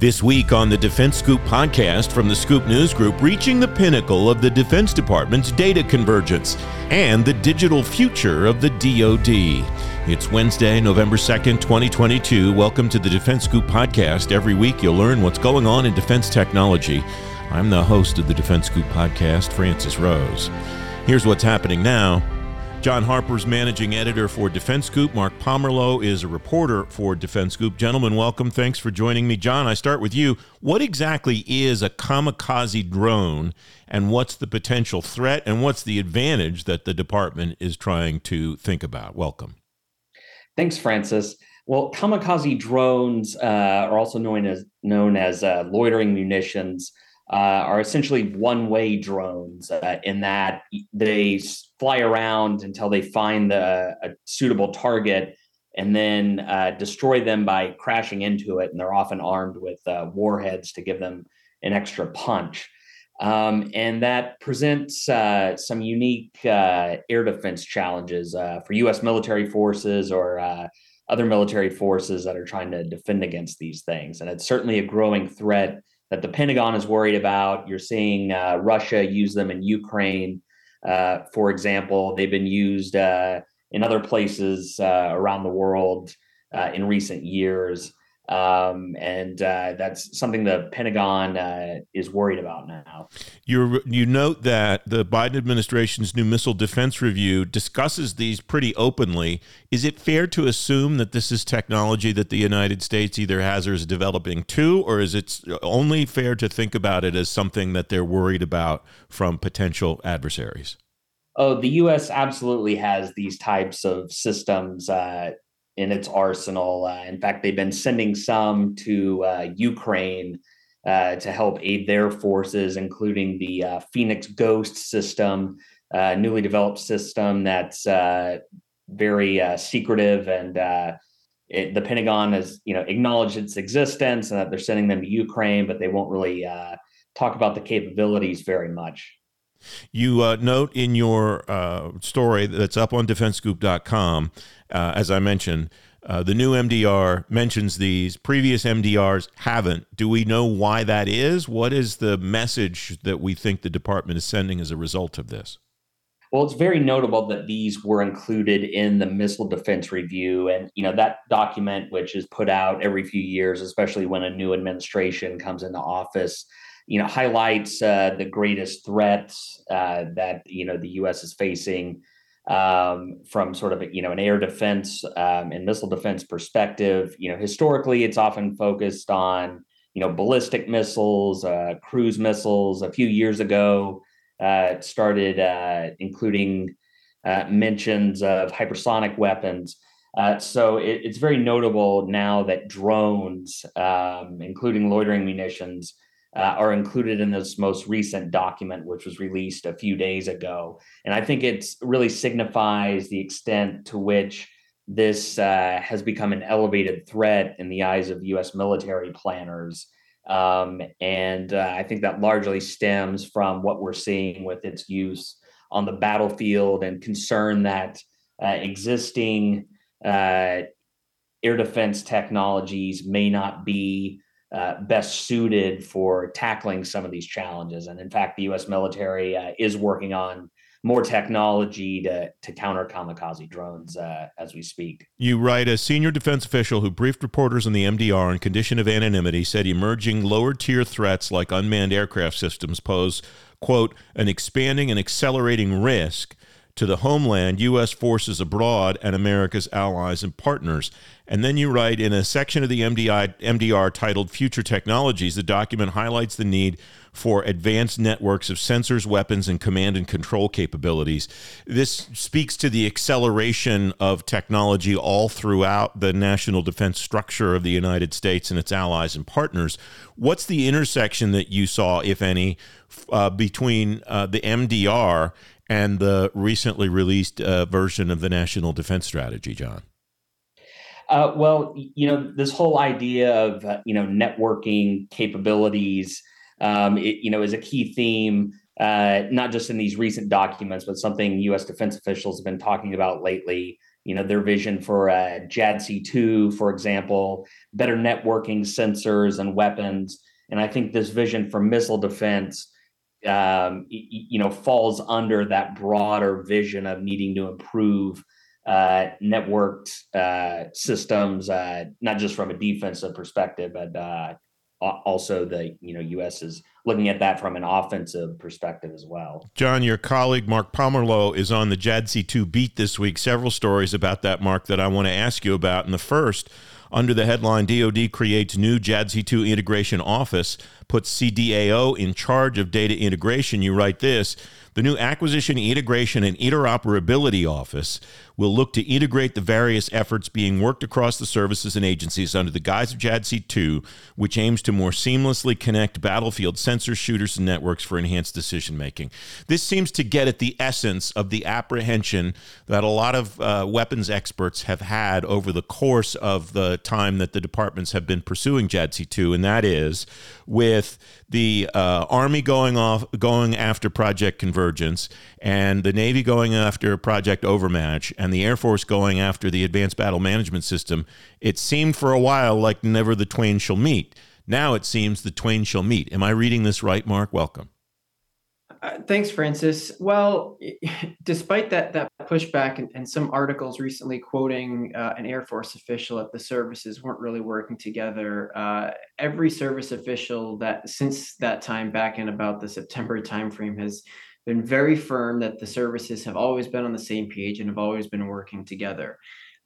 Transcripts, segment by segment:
This week on the Defense Scoop podcast from the Scoop News Group, reaching the pinnacle of the Defense Department's data convergence and the digital future of the DoD. It's Wednesday, November 2nd, 2022. Welcome to the Defense Scoop podcast. Every week you'll learn what's going on in defense technology. I'm the host of the Defense Scoop podcast, Francis Rose. Here's what's happening now. John Harper's managing editor for Defense Scoop. Mark Pomerleau is a reporter for Defense Scoop. Gentlemen, welcome. Thanks for joining me. John, I start with you. What exactly is a kamikaze drone, and what's the potential threat, and what's the advantage that the department is trying to think about? Welcome. Thanks, Francis. Well, kamikaze drones uh, are also known as known as uh, loitering munitions uh, are essentially one-way drones uh, in that they fly around until they find the, a suitable target and then uh, destroy them by crashing into it. And they're often armed with uh, warheads to give them an extra punch. Um, and that presents uh, some unique uh, air defense challenges for U.S. military forces or other military forces that are trying to defend against these things. And it's certainly a growing threat that the Pentagon is worried about. You're seeing uh, Russia use them in Ukraine, uh, for example. They've been used uh, in other places uh, around the world uh, in recent years. Um, and uh, that's something the Pentagon uh, is worried about now. You you note that the Biden administration's new missile defense review discusses these pretty openly. Is it fair to assume that this is technology that the United States either has or is developing too, or is it only fair to think about it as something that they're worried about from potential adversaries? Oh, the U.S. absolutely has these types of systems. Uh, in its arsenal. Uh, in fact, they've been sending some to uh, Ukraine uh, to help aid their forces, including the uh, Phoenix Ghost system, uh, newly developed system that's very secretive and. It, the Pentagon has, you know, acknowledged its existence and that they're sending them to Ukraine, but they won't really talk about the capabilities very much. You uh, note in your uh, story that's up on defensescoop.com, uh, as I mentioned, uh, the new MDR mentions these. Previous MDRs haven't. Do we know why that is? What is the message that we think the department is sending as a result of this? Well, it's very notable that these were included in the missile defense review, and you know that document, which is put out every few years, especially when a new administration comes into office, you know, highlights uh, the greatest threats uh, that you know the U.S. is facing um, from sort of you know an air defense um, and missile defense perspective. You know, historically, it's often focused on you know ballistic missiles, uh, cruise missiles. A few years ago, uh, started uh, including uh, mentions of hypersonic weapons. Uh, so it, it's very notable now that drones, um, including loitering munitions, uh, are included in this most recent document, which was released a few days ago. And I think it really signifies the extent to which this uh, has become an elevated threat in the eyes of US military planners. Um, and uh, I think that largely stems from what we're seeing with its use on the battlefield and concern that uh, existing uh, air defense technologies may not be uh, best suited for tackling some of these challenges. And in fact, the U.S. military uh, is working on more technology to, to counter kamikaze drones uh, as we speak. You write a senior defense official who briefed reporters on the MDR on condition of anonymity said emerging lower tier threats like unmanned aircraft systems pose, quote, an expanding and accelerating risk to the homeland, U.S. forces abroad, and America's allies and partners. And then you write in a section of the MDI, MDR titled Future Technologies, the document highlights the need for advanced networks of sensors, weapons, and command and control capabilities. This speaks to the acceleration of technology all throughout the national defense structure of the United States and its allies and partners. What's the intersection that you saw, if any, uh, between uh, the MDR and the recently released uh, version of the National Defense Strategy, John? Uh, well, you know, this whole idea of uh, you know networking capabilities, um, it, you know, is a key theme, uh, not just in these recent documents, but something U.S. defense officials have been talking about lately. you know their vision for uh, JADC2, for example, better networking sensors and weapons, and I think this vision for missile defense, um, you know, falls under that broader vision of needing to improve uh, networked uh, systems, uh, not just from a defensive perspective, but uh, also the you know U.S. is looking at that from an offensive perspective as well. John, your colleague Mark Pomerleau is on the JADC2 beat this week. Several stories about that, Mark, that I want to ask you about. And the first, under the headline DoD creates new JADC2 integration office, puts CDAO in charge of data integration. You write this. The new Acquisition, Integration, and Interoperability Office will look to integrate the various efforts being worked across the services and agencies under the guise of JADC2, which aims to more seamlessly connect battlefield sensors, shooters, and networks for enhanced decision making. This seems to get at the essence of the apprehension that a lot of uh, weapons experts have had over the course of the time that the departments have been pursuing JADC2, and that is with the uh, Army going off, going after Project Convergence, and the Navy going after Project Overmatch, and the Air Force going after the Advanced Battle Management System, it seemed for a while like never the twain shall meet. Now it seems the twain shall meet. Am I reading this right, Mark? Welcome. Uh, thanks, Francis. Well, despite that that pushback and, and some articles recently quoting uh, an Air Force official that the services weren't really working together, uh, every service official that since that time back in about the September timeframe has been very firm that the services have always been on the same page and have always been working together.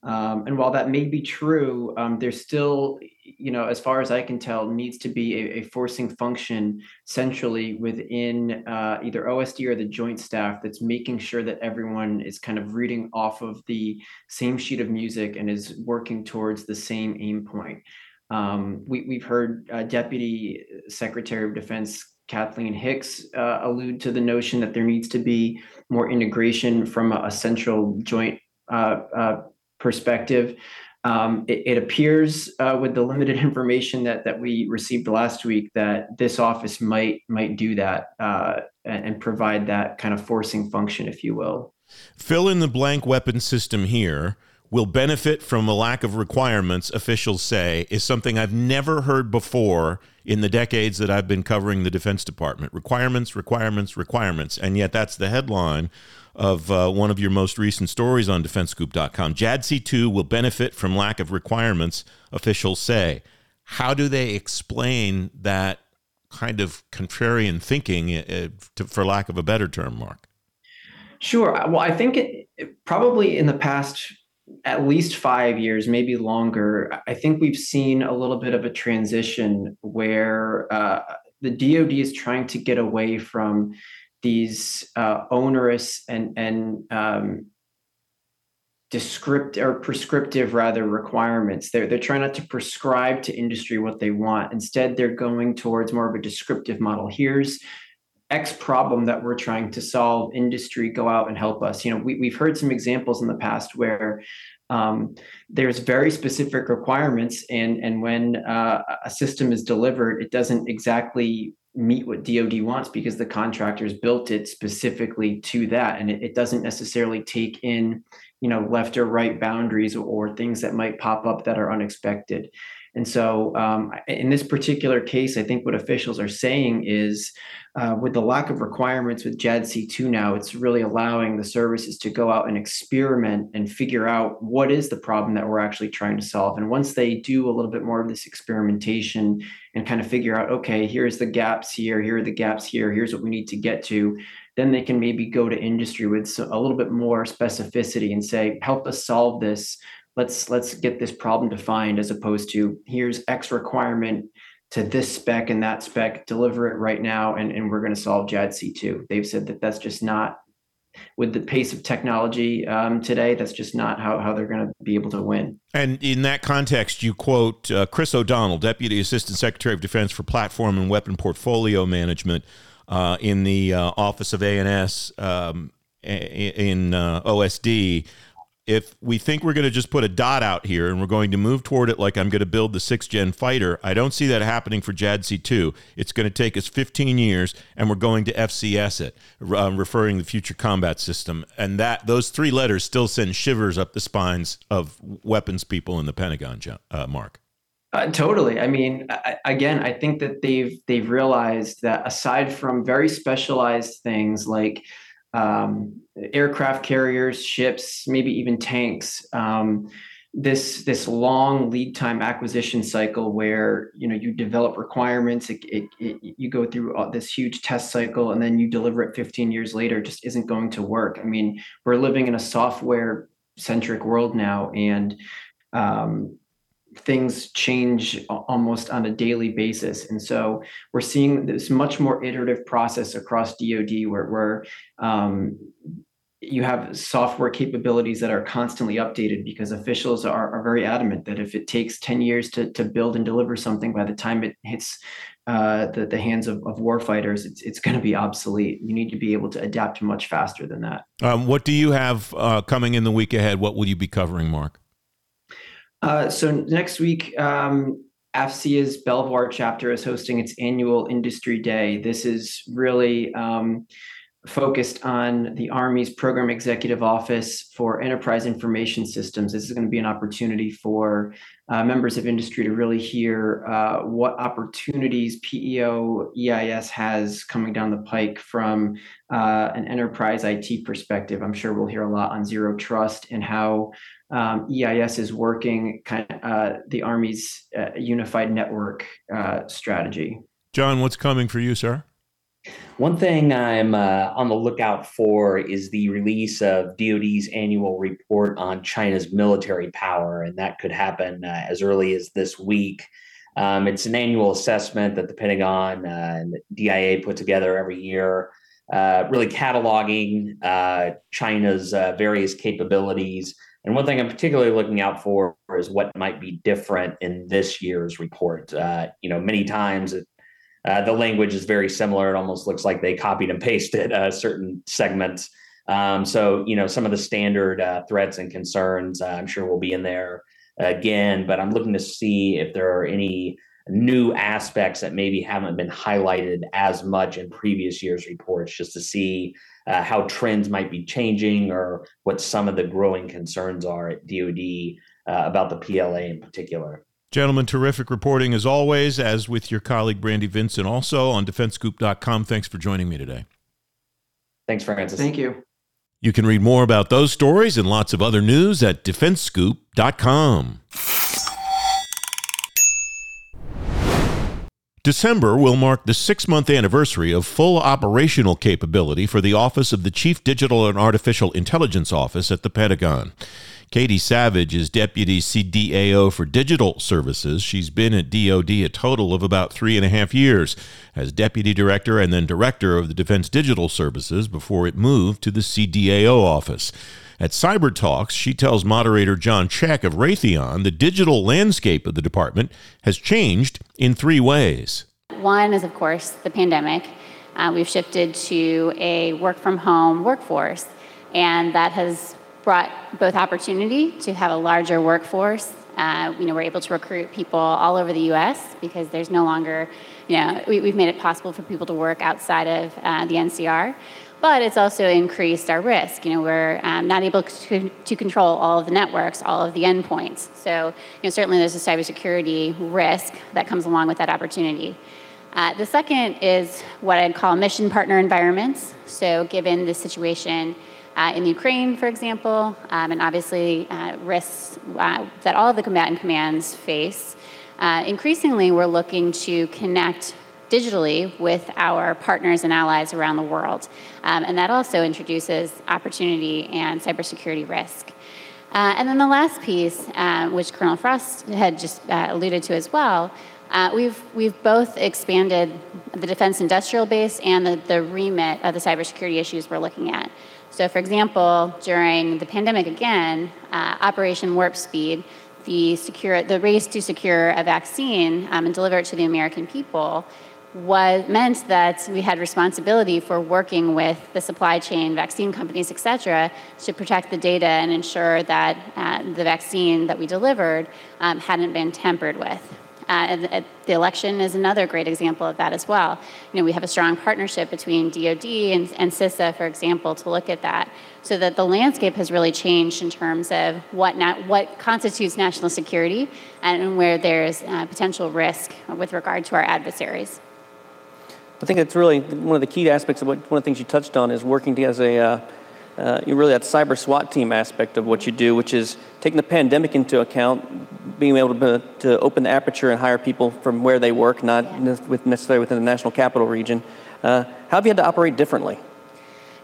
Um, and while that may be true, um, there's still, you know, as far as I can tell, needs to be a, a forcing function centrally within uh, either OSD or the joint staff that's making sure that everyone is kind of reading off of the same sheet of music and is working towards the same aim point. Um, we, have heard uh, Deputy Secretary of Defense Kathleen Hicks uh, allude to the notion that there needs to be more integration from a, a central joint uh, uh, perspective. Um, it, it, appears uh, with the limited information that that we received last week that this office might might do that uh, and provide that kind of forcing function, if you will. Fill in the blank weapon system here will benefit from a lack of requirements, officials say, is something I've never heard before in the decades that I've been covering the Defense Department. Requirements, requirements, requirements. And yet that's the headline of uh, one of your most recent stories on defensescoop.com. JADC2 will benefit from lack of requirements, officials say. How do they explain that kind of contrarian thinking, uh, to, for lack of a better term, Mark? Sure. Well, I think it, it probably in the past at least five years, maybe longer, I think we've seen a little bit of a transition where uh, the DoD is trying to get away from these uh, onerous and and um, descriptive or prescriptive rather requirements. They're they're trying not to prescribe to industry what they want. Instead, they're going towards more of a descriptive model. Here's X problem that we're trying to solve, industry go out and help us. You know, we, we've heard some examples in the past where um, there's very specific requirements, and and when uh, a system is delivered, it doesn't exactly meet what DoD wants because the contractors built it specifically to that, and it, it doesn't necessarily take in, you know, left or right boundaries or, or things that might pop up that are unexpected. And so, um, in this particular case, I think what officials are saying is uh, with the lack of requirements with JADC2 now, it's really allowing the services to go out and experiment and figure out what is the problem that we're actually trying to solve. And once they do a little bit more of this experimentation and kind of figure out, okay, here's the gaps here, here are the gaps here, here's what we need to get to, then they can maybe go to industry with a little bit more specificity and say, help us solve this let's let's get this problem defined as opposed to here's x requirement to this spec and that spec deliver it right now and, and we're going to solve JADC2 they've said that that's just not with the pace of technology um, today that's just not how, how they're going to be able to win. And in that context you quote uh, chris o'donnell deputy assistant secretary of defense for platform and weapon portfolio management uh, in the uh, office of A&S um, in uh, osd if we think we're going to just put a dot out here and we're going to move toward it like I'm going to build the sixth gen fighter, I don't see that happening for JADC2. It's going to take us 15 years and we're going to FCS it, um, referring the Future Combat System. And that those three letters still send shivers up the spines of weapons people in the Pentagon, uh, Mark. Uh, totally. I mean, I, again, I think that they've they've realized that aside from very specialized things like um, aircraft carriers, ships, maybe even tanks. Um, this this long lead time acquisition cycle where you know you develop requirements it, it, it, you go through this huge test cycle and then you deliver it 15 years later just isn't going to work i mean we're living in a software centric world now and um, things change almost on a daily basis. And so we're seeing this much more iterative process across DoD where, um, you have software capabilities that are constantly updated because officials are, are very adamant that if it takes 10 years to, to build and deliver something by the time it hits uh, the, the hands of, of warfighters, it's, it's going to be obsolete. You need to be able to adapt much faster than that. Um, what do you have uh, coming in the week ahead? What will you be covering, Mark? Uh, so next week, um, Belvoir chapter is hosting its annual industry day. This is really um, focused on the Army's Program Executive Office for Enterprise Information Systems. This is going to be an opportunity for uh, members of industry to really hear uh, what opportunities PEO EIS has coming down the pike from uh, an enterprise IT perspective. I'm sure we'll hear a lot on zero trust and how um, EIS is working kind of uh, the Army's uh, unified network uh, strategy. John, what's coming for you, sir? One thing I'm uh, on the lookout for is the release of DoD's annual report on China's military power, and that could happen uh, as early as this week. Um, it's an annual assessment that the Pentagon uh, and the DIA put together every year, uh, really cataloging uh, China's uh, various capabilities. And one thing I'm particularly looking out for is what might be different in this year's report. you know, many times it uh, the language is very similar. It almost looks like they copied and pasted uh, certain segments. Um, so, you know, some of the standard uh, threats and concerns, uh, I'm sure will be in there again, but I'm looking to see if there are any new aspects that maybe haven't been highlighted as much in previous years' reports, just to see uh, how trends might be changing or what some of the growing concerns are at DoD uh, about the PLA in particular. Gentlemen, terrific reporting as always, as with your colleague Brandi Vincent also on defensescoop.com. Thanks for joining me today. Thanks, Francis. Thank you. You can read more about those stories and lots of other news at defensescoop.com. December will mark the six month anniversary of full operational capability for the Office of the Chief Digital and Artificial Intelligence Office at the Pentagon. Katie Savage is Deputy CDAO for Digital Services. She's been at DoD a total of about three and a half years as Deputy Director and then Director of the Defense Digital Services before it moved to the CDAO office. At Cyber Talks, she tells moderator John Check of Raytheon the digital landscape of the department has changed in three ways. One is, of course, the pandemic. Uh, we've shifted to a work from home workforce, and that has brought both opportunity to have a larger workforce. Uh, you know, we're able to recruit people all over the U.S. because there's no longer, you know, we, have made it possible for people to work outside of uh, the NCR. But it's also increased our risk. You know, we're um, not able to, to control all of the networks, all of the endpoints. So, you know, certainly there's a cybersecurity risk that comes along with that opportunity. Uh, the second is what I'd call mission partner environments. So, given the situation uh, in Ukraine, for example, um, and obviously uh, risks uh, that all of the combatant commands face. Uh, increasingly, we're looking to connect digitally with our partners and allies around the world. Um, and that also introduces opportunity and cybersecurity risk. Uh, and then the last piece, uh, which Colonel Frost had just alluded to as well, uh, we've, we've both expanded the defense industrial base and the, the remit of the cybersecurity issues we're looking at. So, for example, during the pandemic again, uh, Operation Warp Speed, the, secure, the race to secure a vaccine um, and deliver it to the American people, was meant that we had responsibility for working with the supply chain, vaccine companies, et cetera, to protect the data and ensure that uh, the vaccine that we delivered um, hadn't been tampered with. Uh, uh, the election is another great example of that as well. You know, we have a strong partnership between DoD and, and CISA, for example, to look at that, so that the landscape has really changed in terms of what what constitutes national security and where there's uh, potential risk with regard to our adversaries. I think it's really one of the key aspects of what one of the things you touched on is working as a uh, uh, really that cyber SWAT team aspect of what you do, which is taking the pandemic into account, being able to, to open the aperture and hire people from where they work, not yeah. with necessarily within the national capital region. Uh, how have you had to operate differently?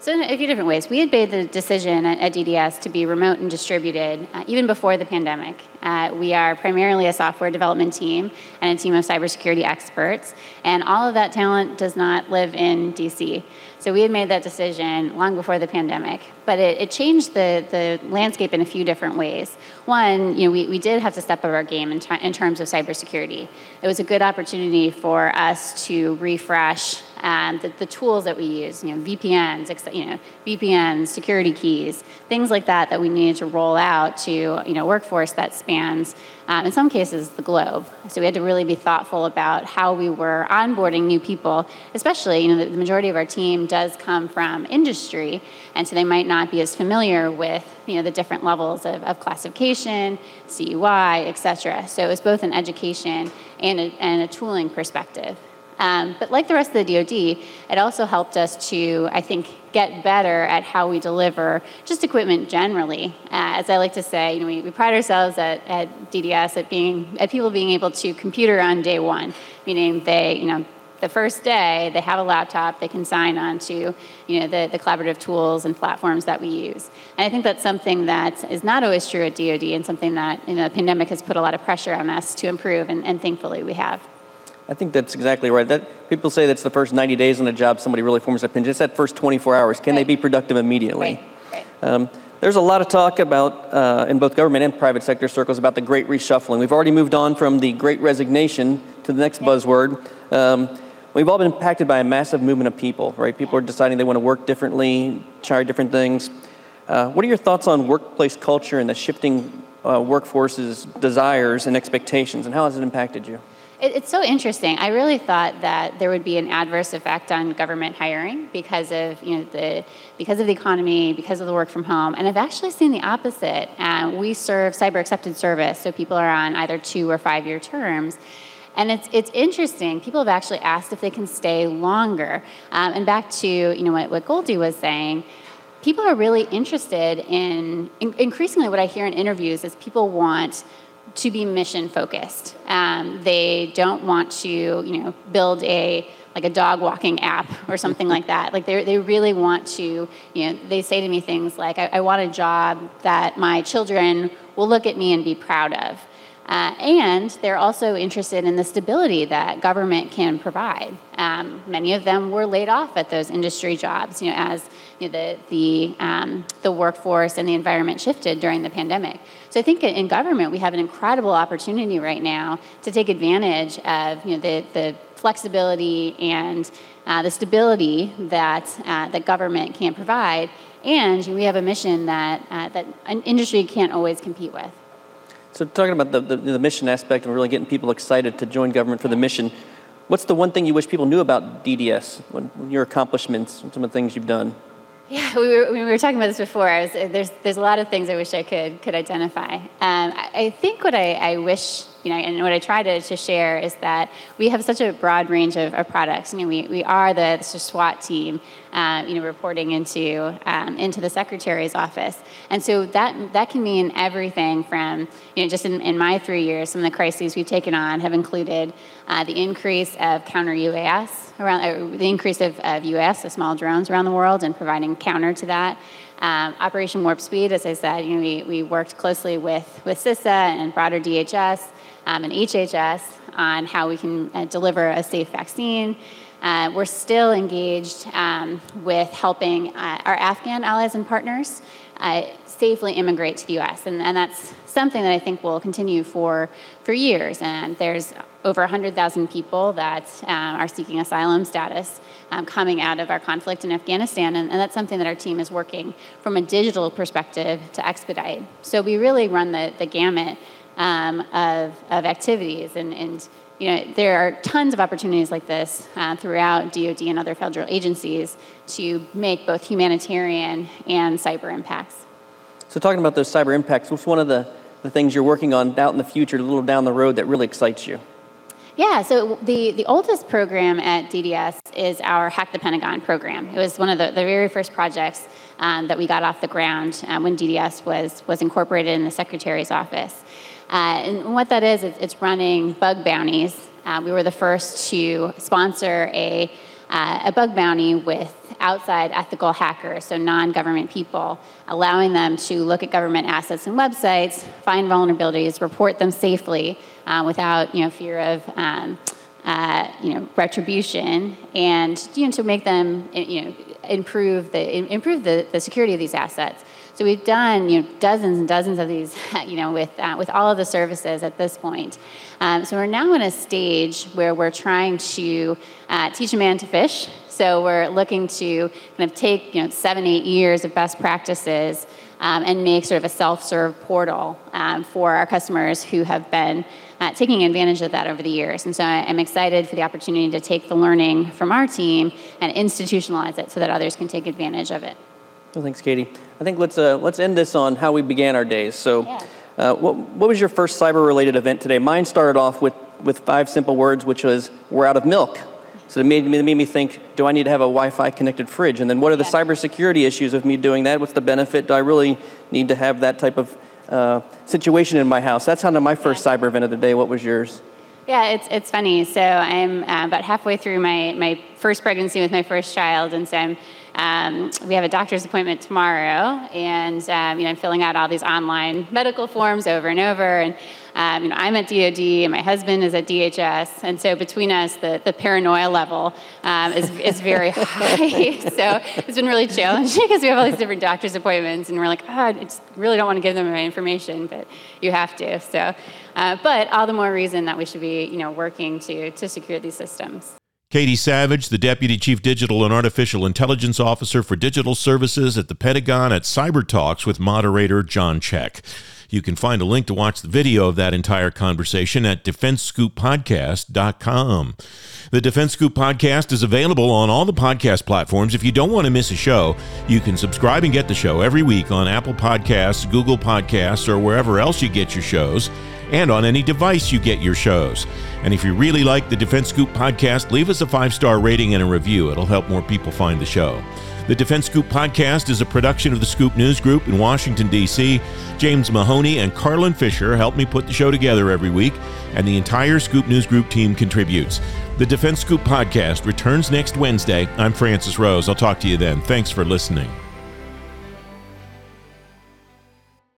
So, in a few different ways. We had made the decision at, DDS to be remote and distributed uh, even before the pandemic. Uh, we are primarily a software development team and a team of cybersecurity experts, and all of that talent does not live in DC. So, we had made that decision long before the pandemic, but it, it changed the, the landscape in a few different ways. One, you know, we, we did have to step up our game in, t- in terms of cybersecurity. It was a good opportunity for us to refresh um, the, the, tools that we use, you know, VPNs, you know, VPNs, security keys, things like that that we needed to roll out to, you know, workforce that spans, um, in some cases, the globe. So we had to really be thoughtful about how we were onboarding new people, especially, you know, the, the majority of our team does come from industry, and so they might not be as familiar with, you know, the different levels of, of classification, CUI, et cetera. So it was both an education and a, and a tooling perspective. Um, but like the rest of the DoD, it also helped us to, I think, get better at how we deliver just equipment generally. Uh, as I like to say, you know, we, we pride ourselves at, at DDS at being at people being able to computer on day one, meaning they, you know, the first day they have a laptop they can sign on to you know the, the collaborative tools and platforms that we use and i think that's something that is not always true at dod and something that you know, the pandemic has put a lot of pressure on us to improve and, and thankfully we have I think that's exactly right. That people say that's the first 90 days on a job somebody really forms an opinion. It's that first 24 hours. Can right. they be productive immediately? Right. Right. Um, there's a lot of talk about uh, in both government and private sector circles about the great reshuffling. We've already moved on from the great resignation to the next buzzword. Um, we've all been impacted by a massive movement of people, right? People are deciding they want to work differently, try different things. Uh, what are your thoughts on workplace culture and the shifting uh, workforce's desires and expectations, and how has it impacted you? It, it's so interesting. I really thought that there would be an adverse effect on government hiring because of you know the because of the economy, because of the work from home, and I've actually seen the opposite. Uh, we serve cyber excepted service, so people are on either two or five year terms. And it's, it's interesting. People have actually asked if they can stay longer. Um, and back to you know what, what Goldie was saying, people are really interested in, in, increasingly what I hear in interviews is people want to be mission focused. Um, they don't want to, you know, build a like a dog walking app or something like that. Like they they really want to, you know, they say to me things like, I, I want a job that my children will look at me and be proud of. Uh, and they're also interested in the stability that government can provide. Um, many of them were laid off at those industry jobs, you know, as you know, the the um, the workforce and the environment shifted during the pandemic. So I think in government we have an incredible opportunity right now to take advantage of you know the the flexibility and uh, the stability that uh, that government can provide, and we have a mission that uh, that an industry can't always compete with. So, talking about the, the, the, mission aspect and really getting people excited to join government for the mission, what's the one thing you wish people knew about DDS, when, your accomplishments, some of the things you've done? Yeah, we were, we were talking about this before. Was, there's, there's a lot of things I wish I could, could identify. Um, I, I, think what I, I wish you know, and what I try to, to share is that we have such a broad range of, of products. You know, we, we are the, the SWAT team, uh, you know, reporting into um, into the secretary's office, and so that that can mean everything from you know, just in, in my three years, some of the crises we've taken on have included uh, the increase of counter UAS around uh, the increase of, of UAS, the small drones around the world, and providing counter to that. Um, Operation Warp Speed, as I said, you know, we, we worked closely with, with CISA and broader DHS um, and HHS on how we can uh, deliver a safe vaccine. Uh, we're still engaged um, with helping uh, our Afghan allies and partners uh, safely immigrate to the U.S., and, and, that's something that I think will continue for for years. And there's over 100,000 people that um, are seeking asylum status um, coming out of our conflict in Afghanistan. And, and, that's something that our team is working from a digital perspective to expedite. So we really run the, the gamut um, of, of activities. And, and, you know, there are tons of opportunities like this uh, throughout DoD and other federal agencies to make both humanitarian and cyber impacts. So talking about those cyber impacts, what's one of the, the things you're working on out in the future, a little down the road that really excites you? Yeah, so the, the oldest program at DDS is our Hack the Pentagon program. It was one of the, the very first projects um, that we got off the ground um, when DDS was, was incorporated in the Secretary's office. Uh, and what that is, it's, running bug bounties. Uh, we were the first to sponsor a, uh, a bug bounty with outside ethical hackers, so non government people, allowing them to look at government assets and websites, find vulnerabilities, report them safely uh, without you know, fear of um, uh, you know, retribution, and you know, to make them you know, improve, the, improve the, the security of these assets. So we've done you know, dozens and dozens of these, you know, with, uh, with all of the services at this point. Um, so we're now in a stage where we're trying to uh, teach a man to fish. So we're looking to kind of take you know, seven, eight years of best practices um, and make sort of a self-serve portal um, for our customers who have been uh, taking advantage of that over the years. And so I'm excited for the opportunity to take the learning from our team and institutionalize it so that others can take advantage of it. Well, thanks, Katie. I think let's uh, let's end this on how we began our days. So, yeah. uh, what what was your first cyber-related event today? Mine started off with with five simple words, which was "We're out of milk." So it made, it made me think, do I need to have a Wi-Fi connected fridge? And then what are the yeah. cybersecurity issues of me doing that? What's the benefit? Do I really need to have that type of uh, situation in my house? That's kind of my first yeah. cyber event of the day. What was yours? Yeah, it's, it's funny. So I'm uh, about halfway through my, my first pregnancy with my first child, and so I'm um, we have a doctor's appointment tomorrow, and um, you know, I'm filling out all these online medical forms over and over. And um, you know, I'm at DoD, and my husband is at DHS, and so between us, the, the paranoia level um, is, is very high. so it's been really challenging because we have all these different doctor's appointments, and we're like, oh, I just really don't want to give them my information, but you have to. So, uh, but all the more reason that we should be, you know, working to to secure these systems. Katie Savage, the Deputy Chief Digital and Artificial Intelligence Officer for Digital Services at the Pentagon at Cyber Talks with moderator John Check. You can find a link to watch the video of that entire conversation at defense-scoop-podcast.com. The Defense Scoop podcast is available on all the podcast platforms. If you don't want to miss a show, you can subscribe and get the show every week on Apple Podcasts, Google Podcasts, or wherever else you get your shows and on any device you get your shows. And if you really like the Defense Scoop podcast, leave us a five star rating and a review. It'll help more people find the show. The Defense Scoop podcast is a production of the Scoop News Group in Washington, D.C. James Mahoney and Carlin Fisher help me put the show together every week, and the entire Scoop News Group team contributes. The Defense Scoop podcast returns next Wednesday. I'm Francis Rose. I'll talk to you then. Thanks for listening.